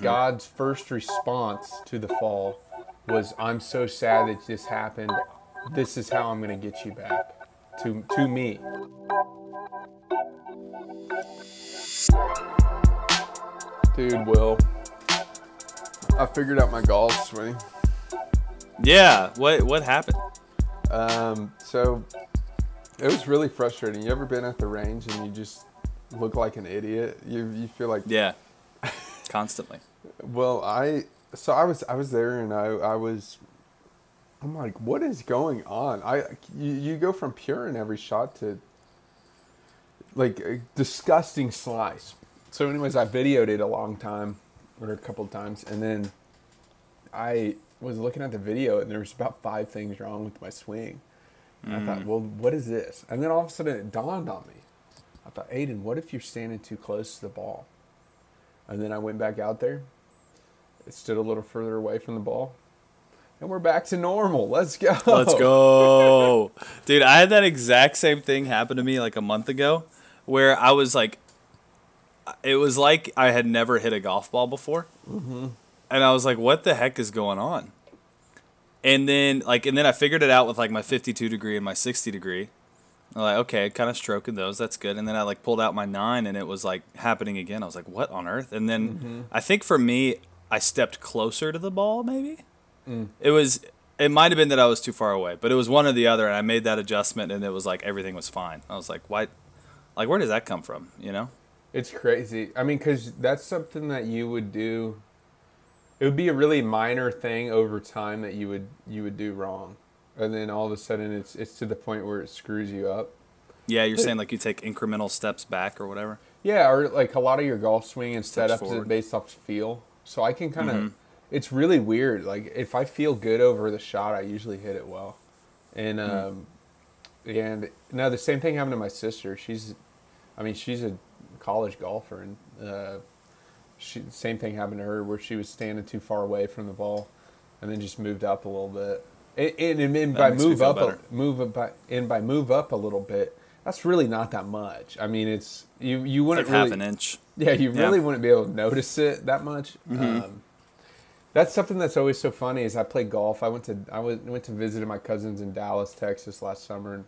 God's first response to the fall was, "I'm so sad that this happened. This is how I'm going to get you back to to me." Dude, Will, I figured out my golf swing. Yeah. What what happened? Um, so it was really frustrating. You ever been at the range and you just look like an idiot? You you feel like Yeah. Constantly. Well, I so I was I was there and I I was I'm like, what is going on? I you, you go from pure in every shot to like a disgusting slice. So, anyways, I videoed it a long time or a couple of times, and then I was looking at the video and there was about five things wrong with my swing. And I thought, mm. well, what is this? And then all of a sudden it dawned on me. I thought, Aidan, what if you're standing too close to the ball? And then I went back out there. It stood a little further away from the ball. And we're back to normal. Let's go. Let's go. Dude, I had that exact same thing happen to me like a month ago where I was like, it was like I had never hit a golf ball before. Mm-hmm. And I was like, what the heck is going on? And then, like, and then I figured it out with like my 52 degree and my 60 degree. Like, okay, kind of stroking those. That's good. And then I like pulled out my nine and it was like happening again. I was like, what on earth? And then mm-hmm. I think for me, I stepped closer to the ball, maybe. Mm. It was, it might have been that I was too far away, but it was one or the other. And I made that adjustment and it was like everything was fine. I was like, why? Like, where does that come from? You know? It's crazy. I mean, because that's something that you would do. It would be a really minor thing over time that you would you would do wrong, and then all of a sudden it's it's to the point where it screws you up. Yeah, you're saying like you take incremental steps back or whatever. Yeah, or like a lot of your golf swing and Steps setups is forward. based off feel. So I can kind of. Mhm. It's really weird. Like if I feel good over the shot, I usually hit it well, and Hmm. um, and now the same thing happened to my sister. She's, I mean, she's a college golfer, and uh, she same thing happened to her where she was standing too far away from the ball, and then just moved up a little bit. And, and, and by move up, a, move up by, and by move up a little bit, that's really not that much. I mean, it's you you wouldn't like half an inch. yeah, you Yeah. really wouldn't be able to notice it that much. Mm-hmm. Um, that's something that's always so funny. Is I play golf. I went to I went, went to visit my cousins in Dallas, Texas last summer, and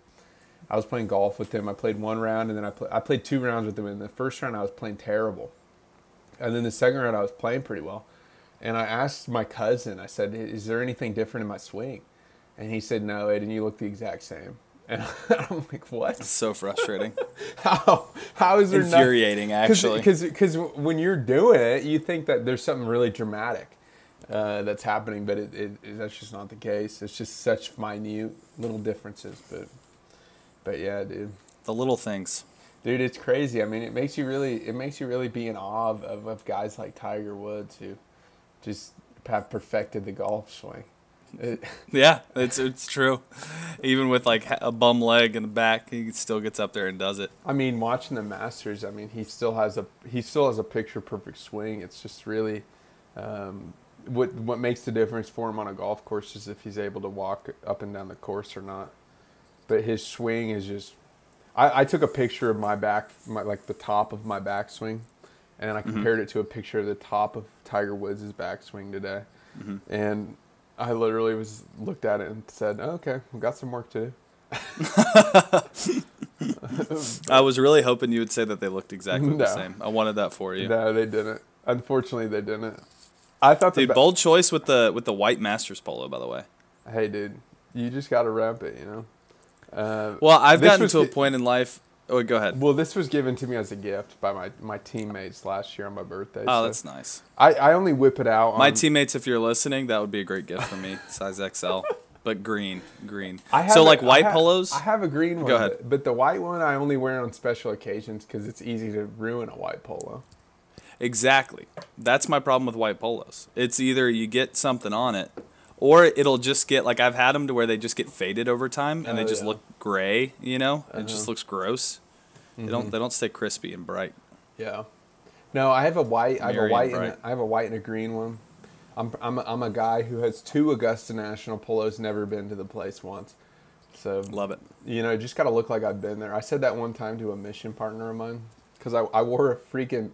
I was playing golf with them. I played one round, and then I play, I played two rounds with them. In the first round, I was playing terrible, and then the second round, I was playing pretty well. And I asked my cousin. I said, "Is there anything different in my swing?" And he said, "No, Ed, and you look the exact same." And I'm like, "What? It's so frustrating. How? How is there nothing?" Infuriating, actually. Because when you're doing it, you think that there's something really dramatic uh, that's happening, but it, it, it- that's just not the case. It's just such minute little differences. But but yeah, dude, the little things. dude, it's crazy. I mean, it makes you really it makes you really be in awe of, of guys like Tiger Woods who just have perfected the golf swing. It, Yeah, it's it's true. Even with like a bum leg in the back, he still gets up there and does it. I mean, watching the Masters, I mean, he still has a he still has a picture perfect swing. It's just really um, what what makes the difference for him on a golf course is if he's able to walk up and down the course or not. But his swing is just. I, I took a picture of my back, my, like the top of my backswing, and I compared it to a picture of the top of Tiger Woods' backswing today, and I literally was looked at it and said, oh, "Okay, we've got some work to do." I was really hoping you would say that they looked exactly the same. I wanted that for you. No, they didn't. Unfortunately, they didn't. I thought the Dude, ba- bold choice with the with the white Masters polo, by the way. Hey, dude, you just got to rep it, you know. Uh, Well, I've gotten to a point in life. Oh, go ahead. well, this was given to me as a gift by my, my teammates last year on my birthday. Oh, so that's nice. I, I only whip it out. My on- teammates, if you're listening, that would be a great gift for me. Size XL, but green, green. I have so a- like I white ha- polos. I have a green one. Go ahead. But, but the white one I only wear on special occasions because it's easy to ruin a white polo. Exactly. That's my problem with white polos. It's either you get something on it, or it'll just get like I've had them to where they just get faded over time and Oh, they just yeah. look gray. You know, it Uh-huh. just looks gross. They Mm-hmm. don't they don't stay crispy and bright. Yeah. No, I have a white. I have a white. and And a. I have a white and a green one. I'm I'm a, I'm a guy who has two Augusta National polos. Never been to the place once. So Love it. you know, just got to look like I've been there. I said that one time to a mission partner of mine because I, I wore a freaking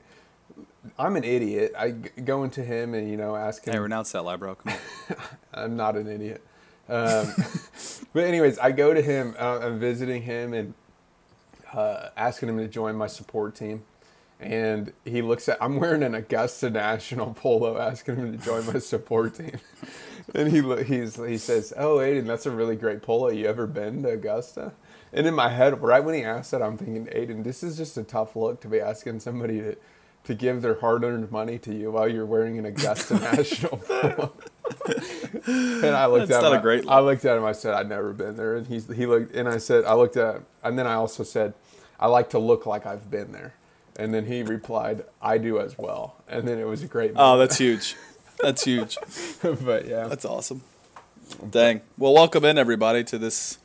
I'm an idiot. I go into him and you know ask him. Hey, renounce that lie, bro. Come on. I'm not an idiot. Um, but anyways, I go to him. Uh, I'm visiting him and uh, asking him to join my support team. And he looks at. I'm wearing an Augusta National polo, asking him to join my support team. And he lo- he's he says, "Oh, Aidan, that's a really great polo. You ever been to Augusta?" And in my head, right when he asked that, I'm thinking, Aidan, this is just a tough look to be asking somebody to to give their hard-earned money to you while you're wearing an Augusta National polo. and I looked That's at not him. a great I looked at him. I said, "I'd never been there." And he's he looked, and I said, "I looked at," and then I also said, "I like to look like I've been there." And then he replied, "I do as well." And then it was a great. Oh, that's huge. That's huge. but yeah, That's awesome. Dang. Well, welcome in everybody to this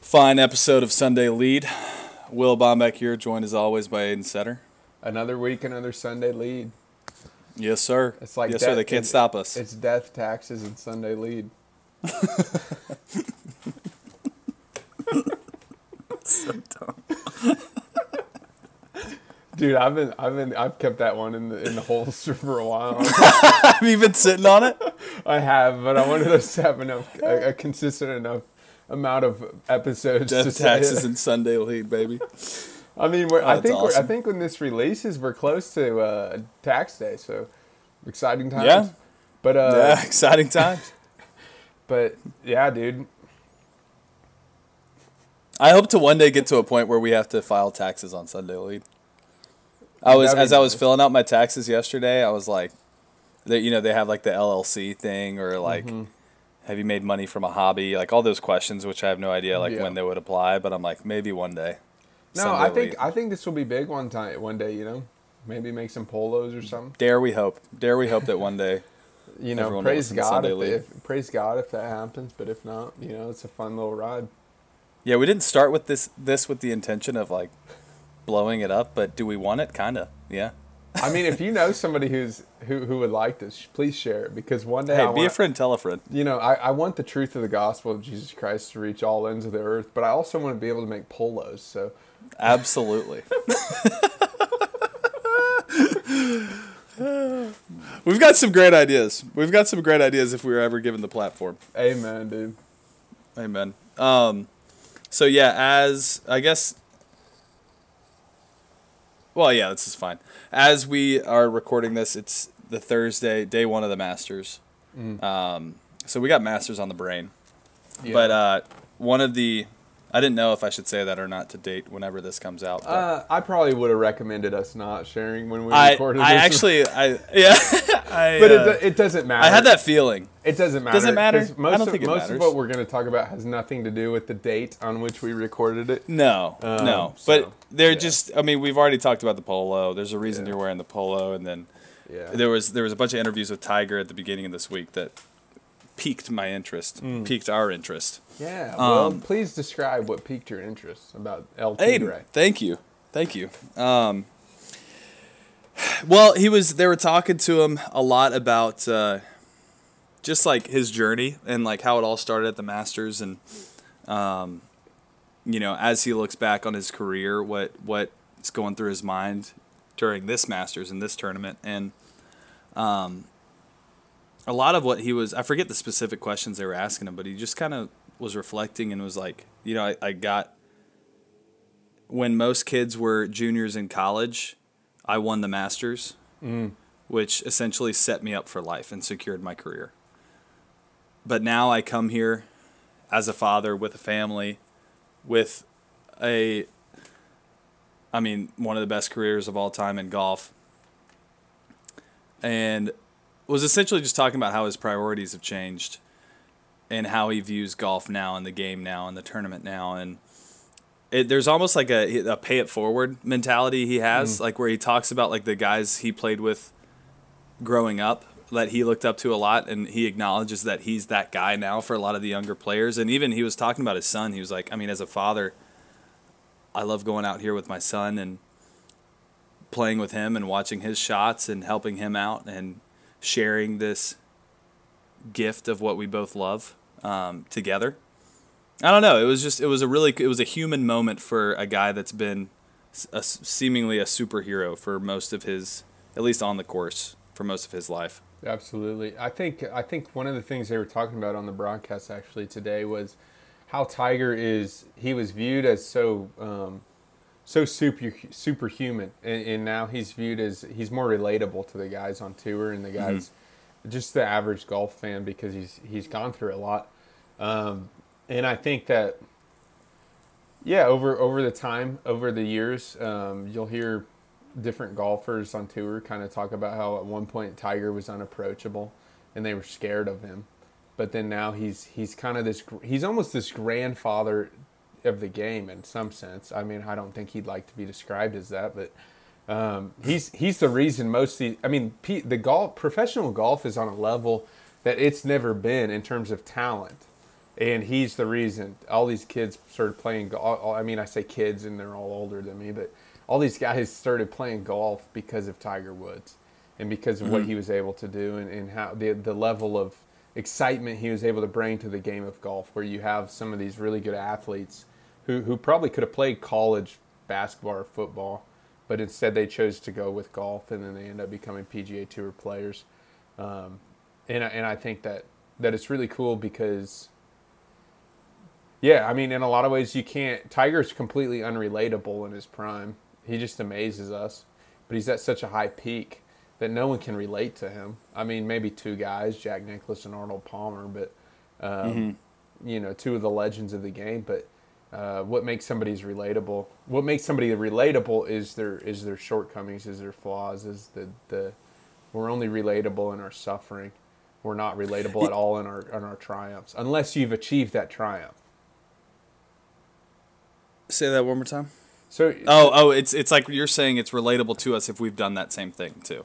fine episode of Sunday Lead. Will Bombeck here, joined as always by Aidan Setter. Another week, another Sunday lead. Yes, sir. It's like yes, death- sir. They can't stop us. It's death, taxes, and Sunday lead. so dumb. Dude, I've been, I've been, I've kept that one in the in the holster for a while. Have you been sitting on it? I have, but I wanted us to have enough, a, a consistent enough amount of episodes to Death, say taxes, it. and Sunday Lead, baby. I mean, we're, I think we're, I think when this releases, we're close to uh, tax day, so exciting times. Yeah. But uh, yeah, exciting times. but yeah, dude. I hope to one day get to a point where we have to file taxes on Sunday Lead. I was as I was filling out my taxes yesterday. I was like, they, you know, they have like the LLC thing or like, Mm-hmm. have you made money from a hobby? Like all those questions, which I have no idea like Yeah. when they would apply. But I'm like, maybe one day. No, Sunday I think. I think this will be big one time, one day. You know, maybe make some polos or something. Dare we hope? Dare we hope that one day? You know, praise God if, if praise God if that happens. But if not, you know, it's a fun little ride. Yeah, we didn't start with this this with the intention of like blowing it up, but do we want it? Kinda. Yeah. I mean, if you know somebody who's who, who would like this, please share it because one day Hey, I be a friend, tell a friend. You know, I, I want the truth of the gospel of Jesus Christ to reach all ends of the earth, but I also want to be able to make polos. So Absolutely. We've got some great ideas. We've got some great ideas if we were ever given the platform. amen, dude. Amen. Um, so yeah, as I guess. Well, yeah, this is fine. As we are recording this, it's the Thursday, day one of the Masters. Um, so we got Masters on the brain. Yeah. But uh, one of the, I didn't know if I should say that or not to date whenever this comes out. Uh, I probably would have recommended us not sharing when we I, recorded I actually, I yeah, I, but uh, it, it doesn't matter. I had that feeling. It doesn't matter. Doesn't matter? 'cause I Most don't of, think it most matters. of what we're going to talk about has nothing to do with the date on which we recorded it. No, Um, no, so, but they're yeah. just. I mean, we've already talked about the polo. There's a reason Yeah. you're wearing the polo, and then Yeah. there was there was a bunch of interviews with Tiger at the beginning of this week that piqued my interest, Mm. piqued our interest. Yeah. Well, Um, please describe what piqued your interest about El Aidan, Tigre. thank you, thank you. Um, well, he was. They were talking to him a lot about uh, just like his journey and like how it all started at the Masters, and um, you know, as he looks back on his career, what what's going through his mind during this Masters and this tournament, and um, a lot of what he was. I forget the specific questions they were asking him, but he just kind of was reflecting and was like, you know, I, I got when most kids were juniors in college, I won the Masters, mm. which essentially set me up for life and secured my career. But now I come here as a father with a family, with a, I mean, one of the best careers of all time in golf. And was essentially just talking about how his priorities have changed and how he views golf now and the game now and the tournament now. And it, there's almost like a, a pay it forward mentality he has mm. like where he talks about like the guys he played with growing up that he looked up to a lot. And he acknowledges that he's that guy now for a lot of the younger players. And even he was talking about his son. He was like i mean as a father i love going out here with my son and playing with him and watching his shots and helping him out and sharing this gift of what we both love um, together. I don't know. It was just it was a really it was a human moment for a guy that's been a, seemingly a superhero for most of his at least on the course for most of his life. Absolutely. I think I think one of the things they were talking about on the broadcast actually today was how Tiger is he was viewed as so um, so super superhuman and, and now he's viewed as he's more relatable to the guys on tour and the Mm-hmm. guys just the average golf fan because he's he's gone through a lot. Um, and I think that yeah, over over the time, over the years, um, you'll hear different golfers on tour kind of talk about how at one point Tiger was unapproachable, and they were scared of him, but then now he's he's kind of this he's almost this grandfather of the game in some sense. I mean, I don't think he'd like to be described as that, but um, he's he's the reason most the, I mean, the golf professional golf is on a level that it's never been in terms of talent and he's the reason all these kids started playing golf. I mean, I say kids, and they're all older than me, but all these guys started playing golf because of Tiger Woods, and because of what he was able to do, and, and how the the level of excitement he was able to bring to the game of golf. Where you have some of these really good athletes who who probably could have played college basketball or football, but instead they chose to go with golf, and then they end up becoming PGA Tour players. Um, and I- and I think that that it's really cool because yeah, I mean, in a lot of ways, you can't. Tiger's completely unrelatable in his prime. He just amazes us, but he's at such a high peak that no one can relate to him. I mean, maybe two guys, Jack Nicklaus and Arnold Palmer, but um, you know, two of the legends of the game. But uh, what makes somebody's relatable? What makes somebody relatable is their is their shortcomings, is their flaws, is the the. We're only relatable in our suffering. We're not relatable at all in our in our triumphs, unless you've achieved that triumph. Say that one more time. So Oh, oh, it's it's like you're saying it's relatable to us if we've done that same thing too.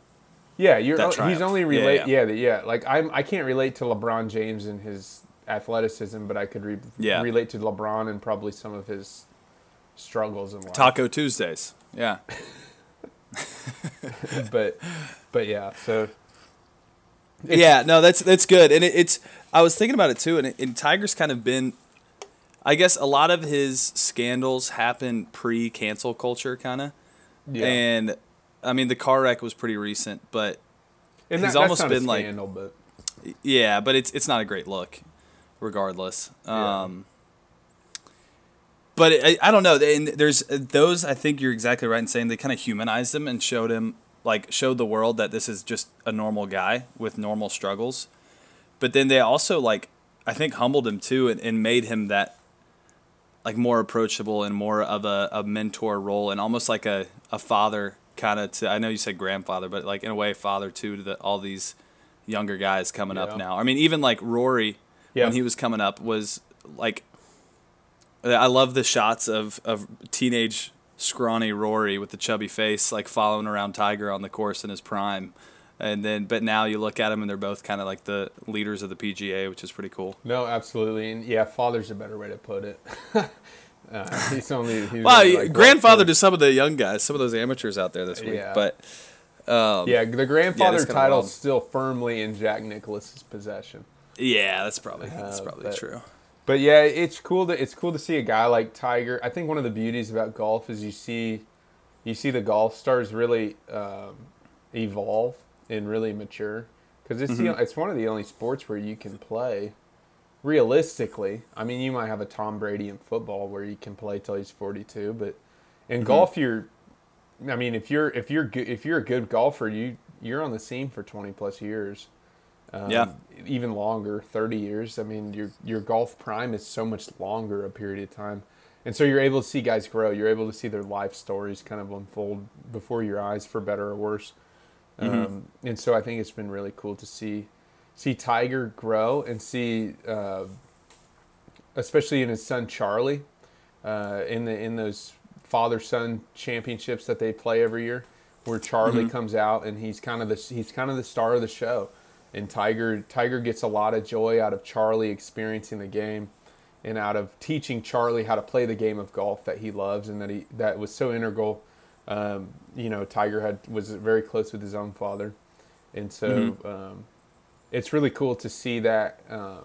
yeah, you're that he's triumph. only relate yeah. yeah yeah, yeah like I'm I can't relate to LeBron James and his athleticism, but I could re- Yeah. relate to LeBron and probably some of his struggles in life. Taco Tuesdays. Yeah. but but yeah, so yeah, no, that's that's good, and it, it's. I was thinking about it too, and, it, and Tiger's kind of been. I guess a lot of his scandals happen pre-cancel culture, kind of, yeah, and I mean the car wreck was pretty recent, but and he's that- almost been, a like- but yeah, but it's it's not a great look, regardless. Yeah. Um, but I, I don't know. And there's those. I think you're exactly right in saying they kind of humanized him and showed him like showed the world that this is just a normal guy with normal struggles. But then they also like I think humbled him too and, and made him that like more approachable and more of a, a mentor role and almost like a, a father kind of to I know you said grandfather, but like in a way father too to the, all these younger guys coming Yeah. up now. I mean even like Rory Yeah. when he was coming up was like I love the shots of, of teenage scrawny Rory with the chubby face like following around Tiger on the course in his prime. And then but now you look at them and they're both kind of like the leaders of the PGA, which is pretty cool. no, absolutely, and yeah, father's a better way to put it. uh, he's only he's only, like, grandfather to some of the young guys, some of those amateurs out there this week. Yeah. But um, yeah, the grandfather kinda title's still firmly in Jack Nicklaus's possession. Yeah, that's probably that's Uh, probably but- true. But yeah, it's cool to it's cool to see a guy like Tiger. I think one of the beauties about golf is you see, you see the golf stars really um, evolve and really mature because it's the, it's one of the only sports where you can play realistically. I mean, you might have a Tom Brady in football where you can play till he's forty two, but in golf you're. I mean, if you're if you're if you're a good golfer, you you're on the scene for twenty plus years um, Yeah. even longer, 30 years. I mean, your your golf prime is so much longer a period of time, and so you're able to see guys grow. You're able to see their life stories kind of unfold before your eyes, for better or worse. Um, and so I think it's been really cool to see see Tiger grow and see, uh, especially in his son Charlie, uh, in the in those father son championships that they play every year, where Charlie comes out and he's kind of the he's kind of the star of the show, and Tiger Tiger gets a lot of joy out of Charlie experiencing the game, and out of teaching Charlie how to play the game of golf that he loves and that he that was so integral. Um, you know, Tiger had was very close with his own father, and so um, it's really cool to see that uh,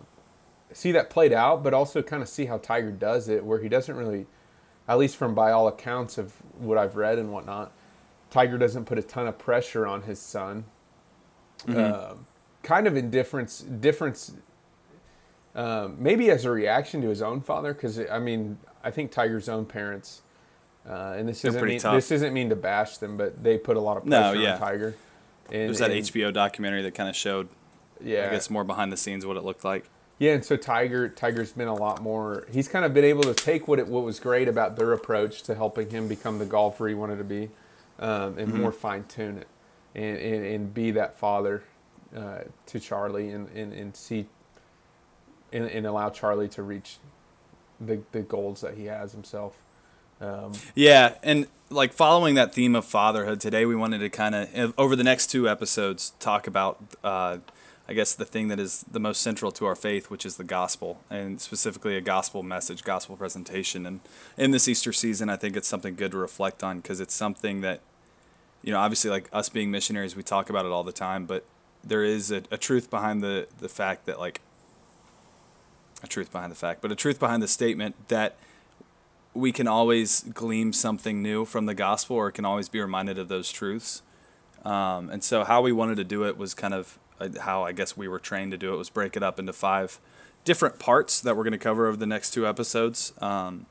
see that played out, but also kind of see how Tiger does it, where he doesn't really, at least from by all accounts of what I've read and whatnot, Tiger doesn't put a ton of pressure on his son. Uh, kind of indifference, difference, um, maybe as a reaction to his own father, because I mean, I think Tiger's own parents, uh, and this They're isn't mean, tough. this isn't mean to bash them, but they put a lot of No, pressure yeah. on Tiger. And, There's that and- HBO documentary that kind of showed, yeah, I guess, more behind the scenes what it looked like. Yeah, and so Tiger Tiger's been a lot more. He's kind of been able to take what it, what was great about their approach to helping him become the golfer he wanted to be, um, and more fine tune it, and, and and be that father uh, to Charlie, and, and, and see, and, and allow Charlie to reach the the goals that he has himself. Um, Yeah, and like following that theme of fatherhood today, we wanted to kind of over the next two episodes talk about, uh, I guess, the thing that is the most central to our faith, which is the gospel, and specifically a gospel message, gospel presentation. And in this Easter season, I think it's something good to reflect on because it's something that, you know, obviously, like us being missionaries, we talk about it all the time, but there is a, a truth behind the the fact that like a truth behind the fact, but a truth behind the statement that we can always glean something new from the gospel or can always be reminded of those truths. Um, and so, how we wanted to do it was kind of uh, how I guess we were trained to do it was break it up into five different parts that we're going to cover over the next two episodes. Um,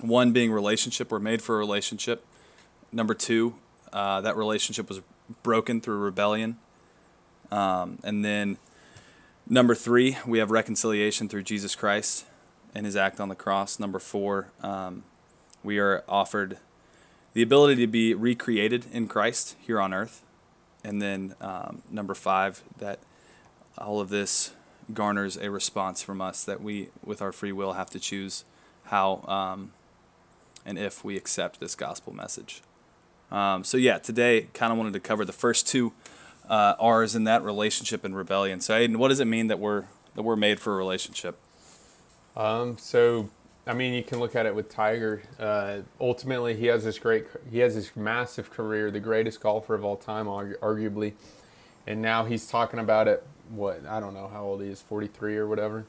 one being relationship, we're made for a relationship. Number two, uh, that relationship was broken through rebellion. Um, and then number three, we have reconciliation through Jesus Christ and his act on the cross. Number four, um, we are offered the ability to be recreated in Christ here on earth. And then um, number five, that all of this garners a response from us that we, with our free will, have to choose how um, and if we accept this gospel message. Um, so, yeah, today kind of wanted to cover the first two uh, R's in that relationship and rebellion. So, Aidan, what does it mean that we're that we're made for a relationship? Um, so, I mean, you can look at it with Tiger. Uh, ultimately, he has this great, he has this massive career, the greatest golfer of all time, arguably. And now he's talking about it. What I don't know how old he is, forty three or whatever.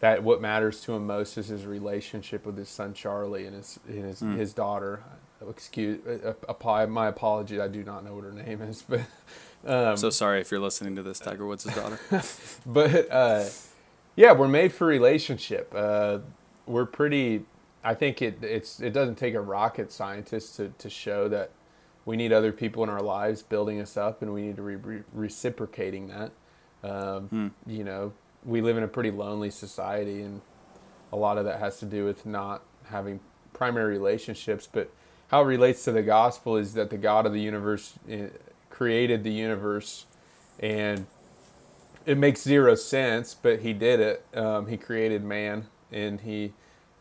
That what matters to him most is his relationship with his son Charlie and his and his, his daughter. Excuse, uh, my apology. I do not know what her name is, but I'm so sorry if you're listening to this, Tiger Woods' daughter. but uh, yeah, we're made for relationship. Uh, we're pretty. I think it it's it doesn't take a rocket scientist to, to show that we need other people in our lives building us up, and we need to be re- reciprocating that. Um, You know, we live in a pretty lonely society, and a lot of that has to do with not having primary relationships. But how it relates to the gospel is that the God of the universe eh, created the universe, and it makes zero sense, but he did it. Um, he created man, and he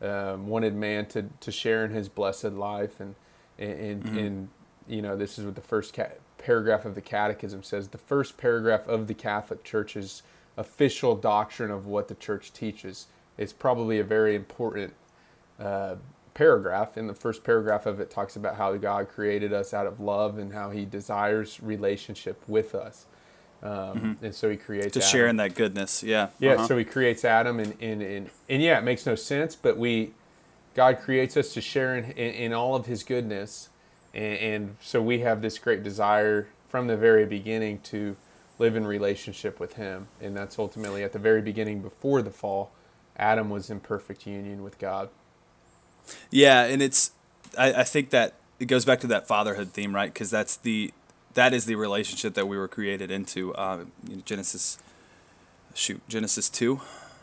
um, wanted man to, to share in his blessed life. And and, and you know, this is what the first ca- paragraph of the Catechism says. The first paragraph of the Catholic Church's official doctrine of what the Church teaches. It's probably a very important uh, paragraph. In the first paragraph of it, talks about how God created us out of love and how He desires relationship with us. Um, And so He creates to Adam. share in that goodness. Yeah. Yeah, Uh-huh. so he creates Adam, and, and, and, and yeah, it makes no sense, but we, God creates us to share in, in, in all of his goodness. And, and so we have this great desire from the very beginning to live in relationship with him. And that's ultimately at the very beginning before the fall, Adam was in perfect union with God. Yeah, and it's I, I think that it goes back to that fatherhood theme, right? Because that's the that is the relationship that we were created into. Um, you know, Genesis, shoot, Genesis two,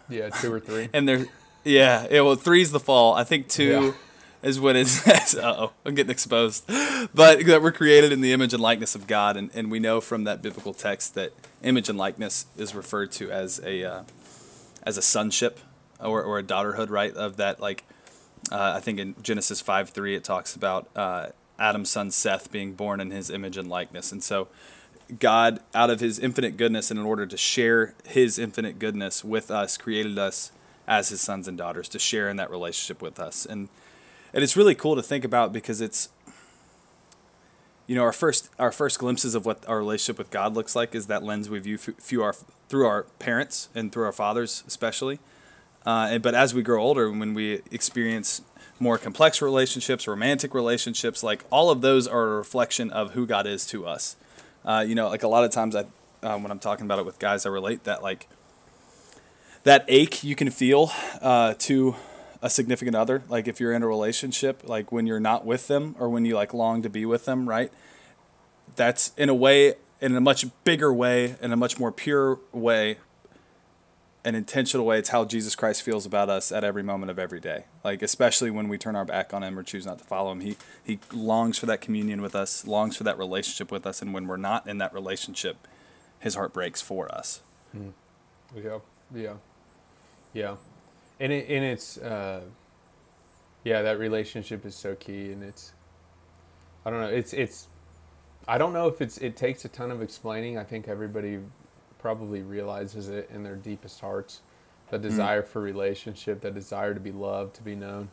Yeah, two or three. and there, yeah, yeah. Well, three's the fall. I think two is when it says, "Uh oh, I'm getting exposed," but that we're created in the image and likeness of God, and and we know from that biblical text that image and likeness is referred to as a uh, as a sonship or or a daughterhood, right? Of that like. Uh, I think in Genesis 5 3, it talks about uh, Adam's son Seth being born in his image and likeness. And so, God, out of his infinite goodness, and in order to share his infinite goodness with us, created us as his sons and daughters to share in that relationship with us. And, and it's really cool to think about because it's, you know, our first our first glimpses of what our relationship with God looks like is that lens we view through our through our parents and through our fathers especially. Uh, and, but as we grow older, when we experience more complex relationships, romantic relationships, like all of those are a reflection of who God is to us. Uh, you know, like a lot of times I, uh, when I'm talking about it with guys, I relate that like that ache you can feel uh, to a significant other. Like if you're in a relationship, like when you're not with them or when you like long to be with them, right? That's in a way, in a much bigger way, in a much more pure way, an intentional way. It's how Jesus Christ feels about us at every moment of every day. Like especially when we turn our back on Him or choose not to follow Him, He He longs for that communion with us, longs for that relationship with us, and when we're not in that relationship, His heart breaks for us. Mm. Yeah, yeah, yeah, and it and it's uh, yeah that relationship is so key, and it's I don't know, it's it's I don't know if it's it takes a ton of explaining. I think everybody probably realizes it in their deepest hearts the mm-hmm. desire mm-hmm. for relationship the desire to be loved to be known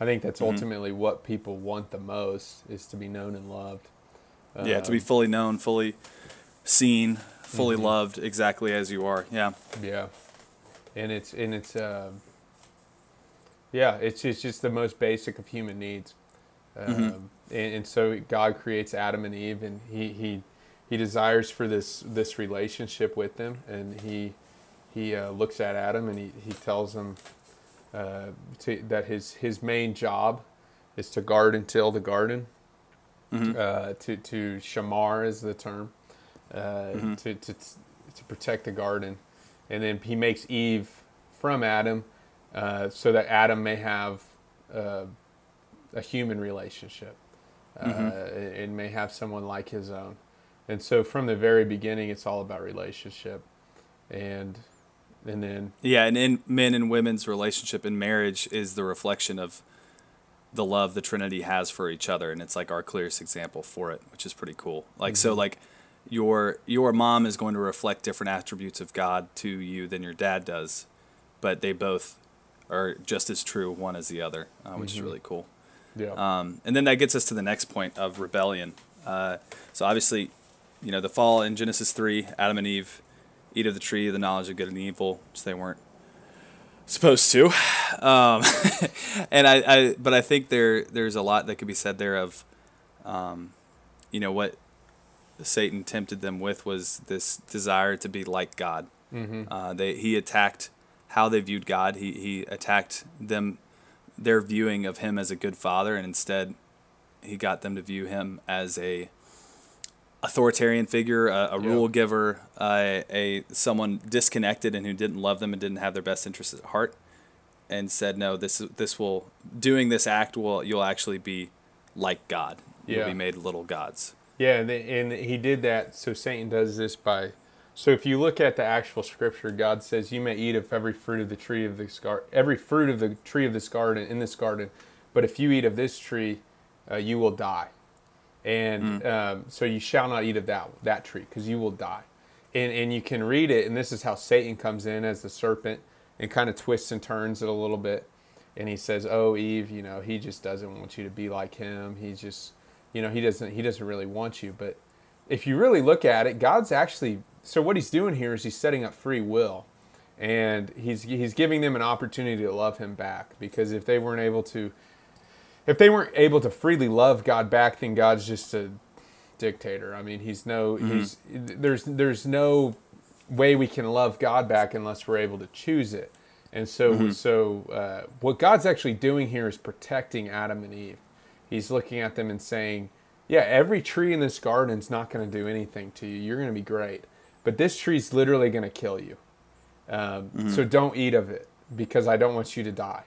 i think that's mm-hmm. ultimately what people want the most is to be known and loved yeah um, to be um, fully known fully seen fully mm-hmm. loved exactly as you are yeah yeah and it's and it's uh, yeah it's, it's just the most basic of human needs mm-hmm. um, and, and so god creates adam and eve and he he he desires for this this relationship with them, and he he uh, looks at Adam and he, he tells him uh, to, that his his main job is to guard and till the garden. Mm-hmm. Uh, to to shamar is the term uh, mm-hmm. to, to to protect the garden, and then he makes Eve from Adam uh, so that Adam may have uh, a human relationship mm-hmm. and may have someone like his own. And so from the very beginning, it's all about relationship, and and then yeah, and in men and women's relationship in marriage is the reflection of the love the Trinity has for each other, and it's like our clearest example for it, which is pretty cool. Like mm-hmm. so, like your your mom is going to reflect different attributes of God to you than your dad does, but they both are just as true one as the other, uh, which mm-hmm. is really cool. Yeah. Um, and then that gets us to the next point of rebellion. Uh, so obviously, you know, the fall in Genesis 3, Adam and Eve eat of the tree of the knowledge of good and evil, which they weren't supposed to. Um, and I, I, but I think there, there's a lot that could be said there of, um, you know, what Satan tempted them with was this desire to be like God. Mm-hmm. Uh, they, he attacked how they viewed God. He, he attacked them, their viewing of him as a good father, and instead he got them to view him as a authoritarian figure, a, a rule giver, uh, a someone disconnected and who didn't love them and didn't have their best interests at heart, and said, "No, this this will doing this act will you'll actually be like God. You'll yeah. be made little gods." Yeah, and, and he did that. So Satan does this by. So if you look at the actual scripture, God says, "You may eat of every fruit of the tree of this garden, every fruit of the tree of this garden in this garden, but if you eat of this tree, uh, you will die." And mm. um, so you shall not eat of that that tree because you will die. And and you can read it and this is how satan comes in as the serpent and kind of twists and turns it a little bit. And he says oh eve you know he just doesn't want you to be like him. He's just you know he doesn't he doesn't really want you. But if you really look at it god's actually so what he's doing here is he's setting up free will. And he's he's giving them an opportunity to love him back because if they weren't able to if they weren't able to freely love God back, then God's just a dictator. I mean, he's no mm-hmm. he's there's there's no way we can love God back unless we're able to choose it. And so mm-hmm. so uh, what God's actually doing here is protecting Adam and Eve. He's looking at them and saying, "Yeah, every tree in this garden is not going to do anything to you. You're going to be great, but this tree's literally going to kill you. Um, mm-hmm. So don't eat of it because I don't want you to die."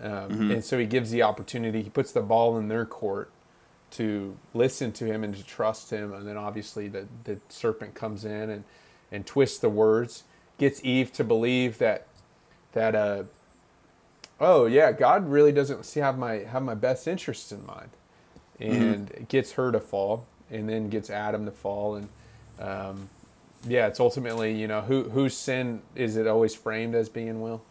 Um, mm-hmm. And so he gives the opportunity, he puts the ball in their court to listen to him and to trust him. And then obviously the, the serpent comes in and, and twists the words, gets Eve to believe that, that, uh, oh yeah, God really doesn't see have my, have my best interests in mind and mm-hmm. gets her to fall and then gets Adam to fall. And, um, yeah, it's ultimately, you know, who, whose sin is it always framed as being, Will?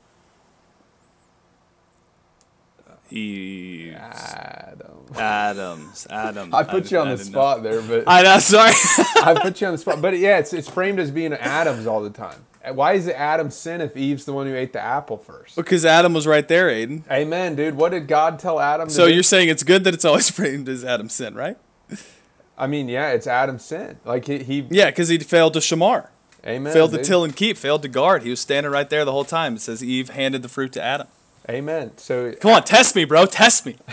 Eves. Adam. Adams. Adam. I put I you on the spot know. there, but I know. Sorry. I put you on the spot, but yeah, it's it's framed as being Adams all the time. why is it Adam's sin if Eve's the one who ate the apple first? Because Adam was right there, Aidan. Amen, dude. What did God tell Adam? So do? you're saying it's good that it's always framed as Adam's sin, right? I mean, yeah, it's Adam's sin. Like he, he Yeah, because he failed to shamar, Amen. failed to till and keep, failed to guard. He was standing right there the whole time. It says Eve handed the fruit to Adam. Amen. So, Come on, test me, bro. Test me.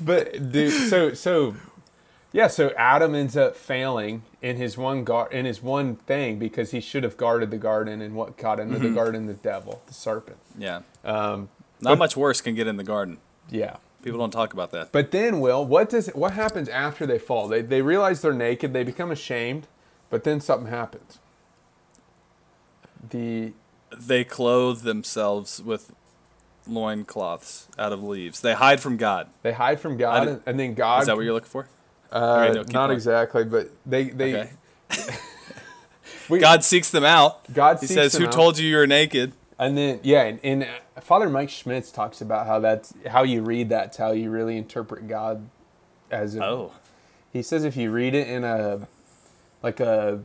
but dude, so so, yeah. So Adam ends up failing in his one gar- in his one thing because he should have guarded the garden, and what got into Mm-hmm. the garden? The devil, the serpent. Yeah. Um, Not much worse can get in the garden. yeah. People don't talk about that. But then, Will, what does what happens after they fall? They they realize they're naked. They become ashamed, but then something happens. The They clothe themselves with loincloths out of leaves. They hide from God. they hide from God, did- and, then God. Is that what you're looking for? Uh, no, not going. exactly, but they they. Okay. we- God seeks them out. God He says, "Who out." told you you were naked?" And then yeah, and, and uh, Father Mike Schmitz talks about how that's how you read that's how you really interpret God as a, Oh, he says if you read it in a like a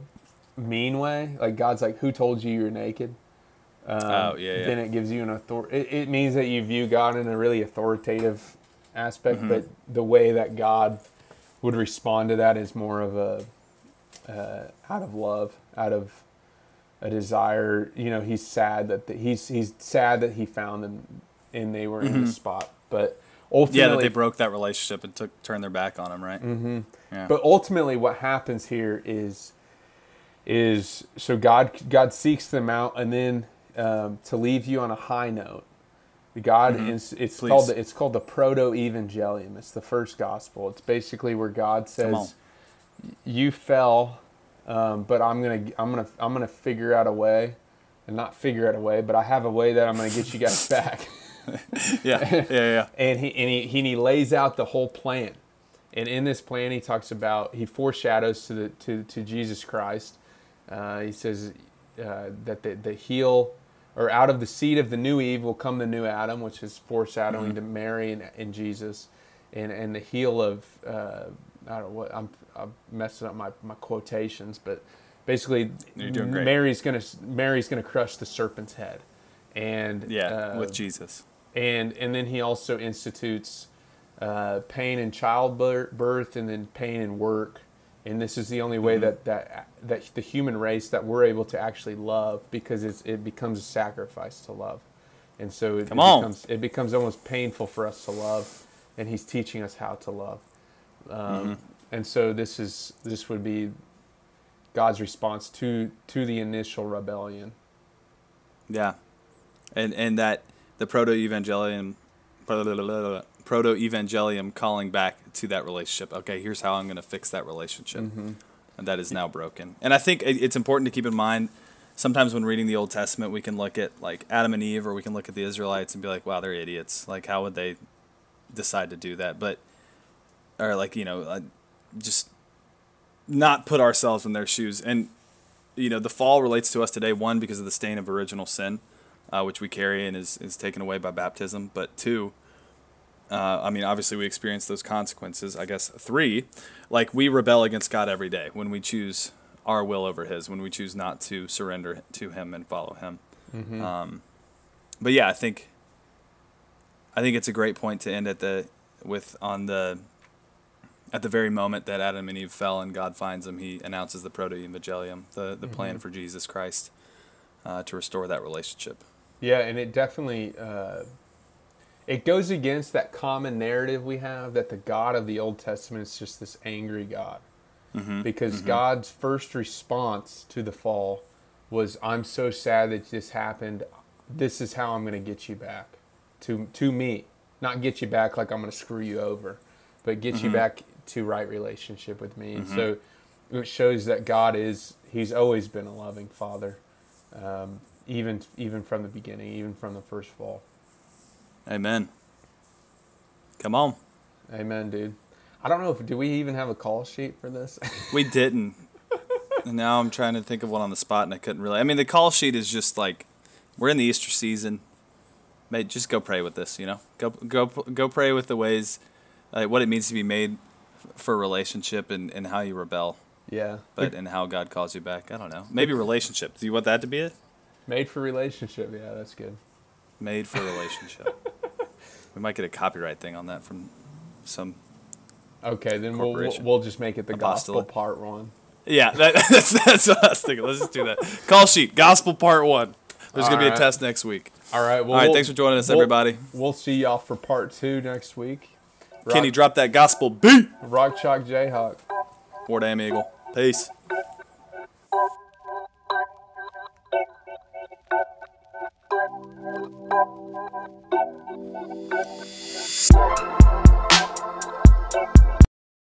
mean way, like God's like who told you you're naked? Um, Oh, yeah, yeah. Then it gives you an author. It, it means that you view God in a really authoritative aspect, Mm-hmm. but the way that God would respond to that is more of a uh, out of love, out of a desire. You know, he's sad that the, he's he's sad that he found them and they were in the spot, but ultimately, Mm-hmm. yeah, that they broke that relationship and took turned their back on him, right? Mm-hmm. Yeah. But ultimately, what happens here is, is so God God seeks them out, and then um, to leave you on a high note. God is it's Mm-hmm. Please. called the, it's called the proto evangelium. It's the first gospel. It's basically where God says, "You fell, um, but I'm gonna I'm gonna I'm gonna figure out a way, and not figure out a way, but I have a way that I'm gonna get you guys back." yeah, yeah, yeah. and he and he, and he lays out the whole plan and in this plan he talks about he foreshadows to the to, to jesus christ uh, he says uh, that the, the heel or out of the seed of the new eve will come the new adam which is foreshadowing to mary and, and jesus and and the heel of uh, i don't know what i'm, I'm messing up my, my quotations but basically You're doing great. mary's gonna mary's gonna crush the serpent's head and Yeah, uh, with Jesus. and and then he also institutes uh, pain in childbirth and then pain in work and this is the only Mm-hmm. way that, that that the human race that we're able to actually love because it's, it becomes a sacrifice to love. And so it, it becomes it becomes almost painful for us to love and he's teaching us how to love. Um, Mm-hmm. and so this is this would be God's response to to the initial rebellion. Yeah, and and that the proto evangelium, proto evangelium calling back to that relationship. Okay, here's how I'm going to fix that relationship, Mm-hmm. and that is now broken. And I think it's important to keep in mind. Sometimes when reading the Old Testament, we can look at like Adam and Eve, or we can look at the Israelites and be like, "Wow, they're idiots! Like, how would they decide to do that?" But or like you know, uh, just not put ourselves in their shoes. And you know, the fall relates to us today. One, because of the stain of original sin, uh, which we carry and is is taken away by baptism. But two, uh, I mean, obviously we experience those consequences. I guess three, like we rebel against God every day when we choose our will over His, when we choose not to surrender to Him and follow Him. Um, but yeah, I think I think it's a great point to end at the with on the at the very moment that Adam and Eve fell and God finds them, He announces the proto evangelium, the the plan for Jesus Christ uh, to restore that relationship. Yeah, and it definitely uh, it goes against that common narrative we have that the God of the Old Testament is just this angry God. Mm-hmm. Because mm-hmm. God's first response to the fall was, "I'm so sad that this happened. This is how I'm going to get you back to to me. Not get you back like I'm going to screw you over, but get you mm-hmm. back to right relationship with me." And so it shows that God is He's always been a loving Father um, even even from the beginning, even from the first fall. Amen. Come on. Amen, dude. I don't know if do we even have a call sheet for this? We didn't. and now I'm trying to think of one on the spot, and I couldn't really. I mean, the call sheet is just like we're in the Easter season. Mate, just go pray with this. You know, go go go pray with the ways, like what it means to be made for relationship and, and how you rebel. Yeah. but and how God calls you back. I don't know. Maybe relationship. Do you want that to be it? Made for relationship. Yeah, that's good. Made for relationship. we might get a copyright thing on that from some. Okay, then we'll, we'll we'll just make it the gospel part one. Yeah, that, that's that's what I was thinking. Let's just do that. Call sheet, gospel part one. There's gonna be a test next week. All right. Well, All right, we'll- thanks for joining us, we'll- everybody. We'll see y'all for part two next week. Rock, Kenny, drop that gospel beat. Rock Chalk Jayhawk. War Damn Eagle. Peace. Thank you.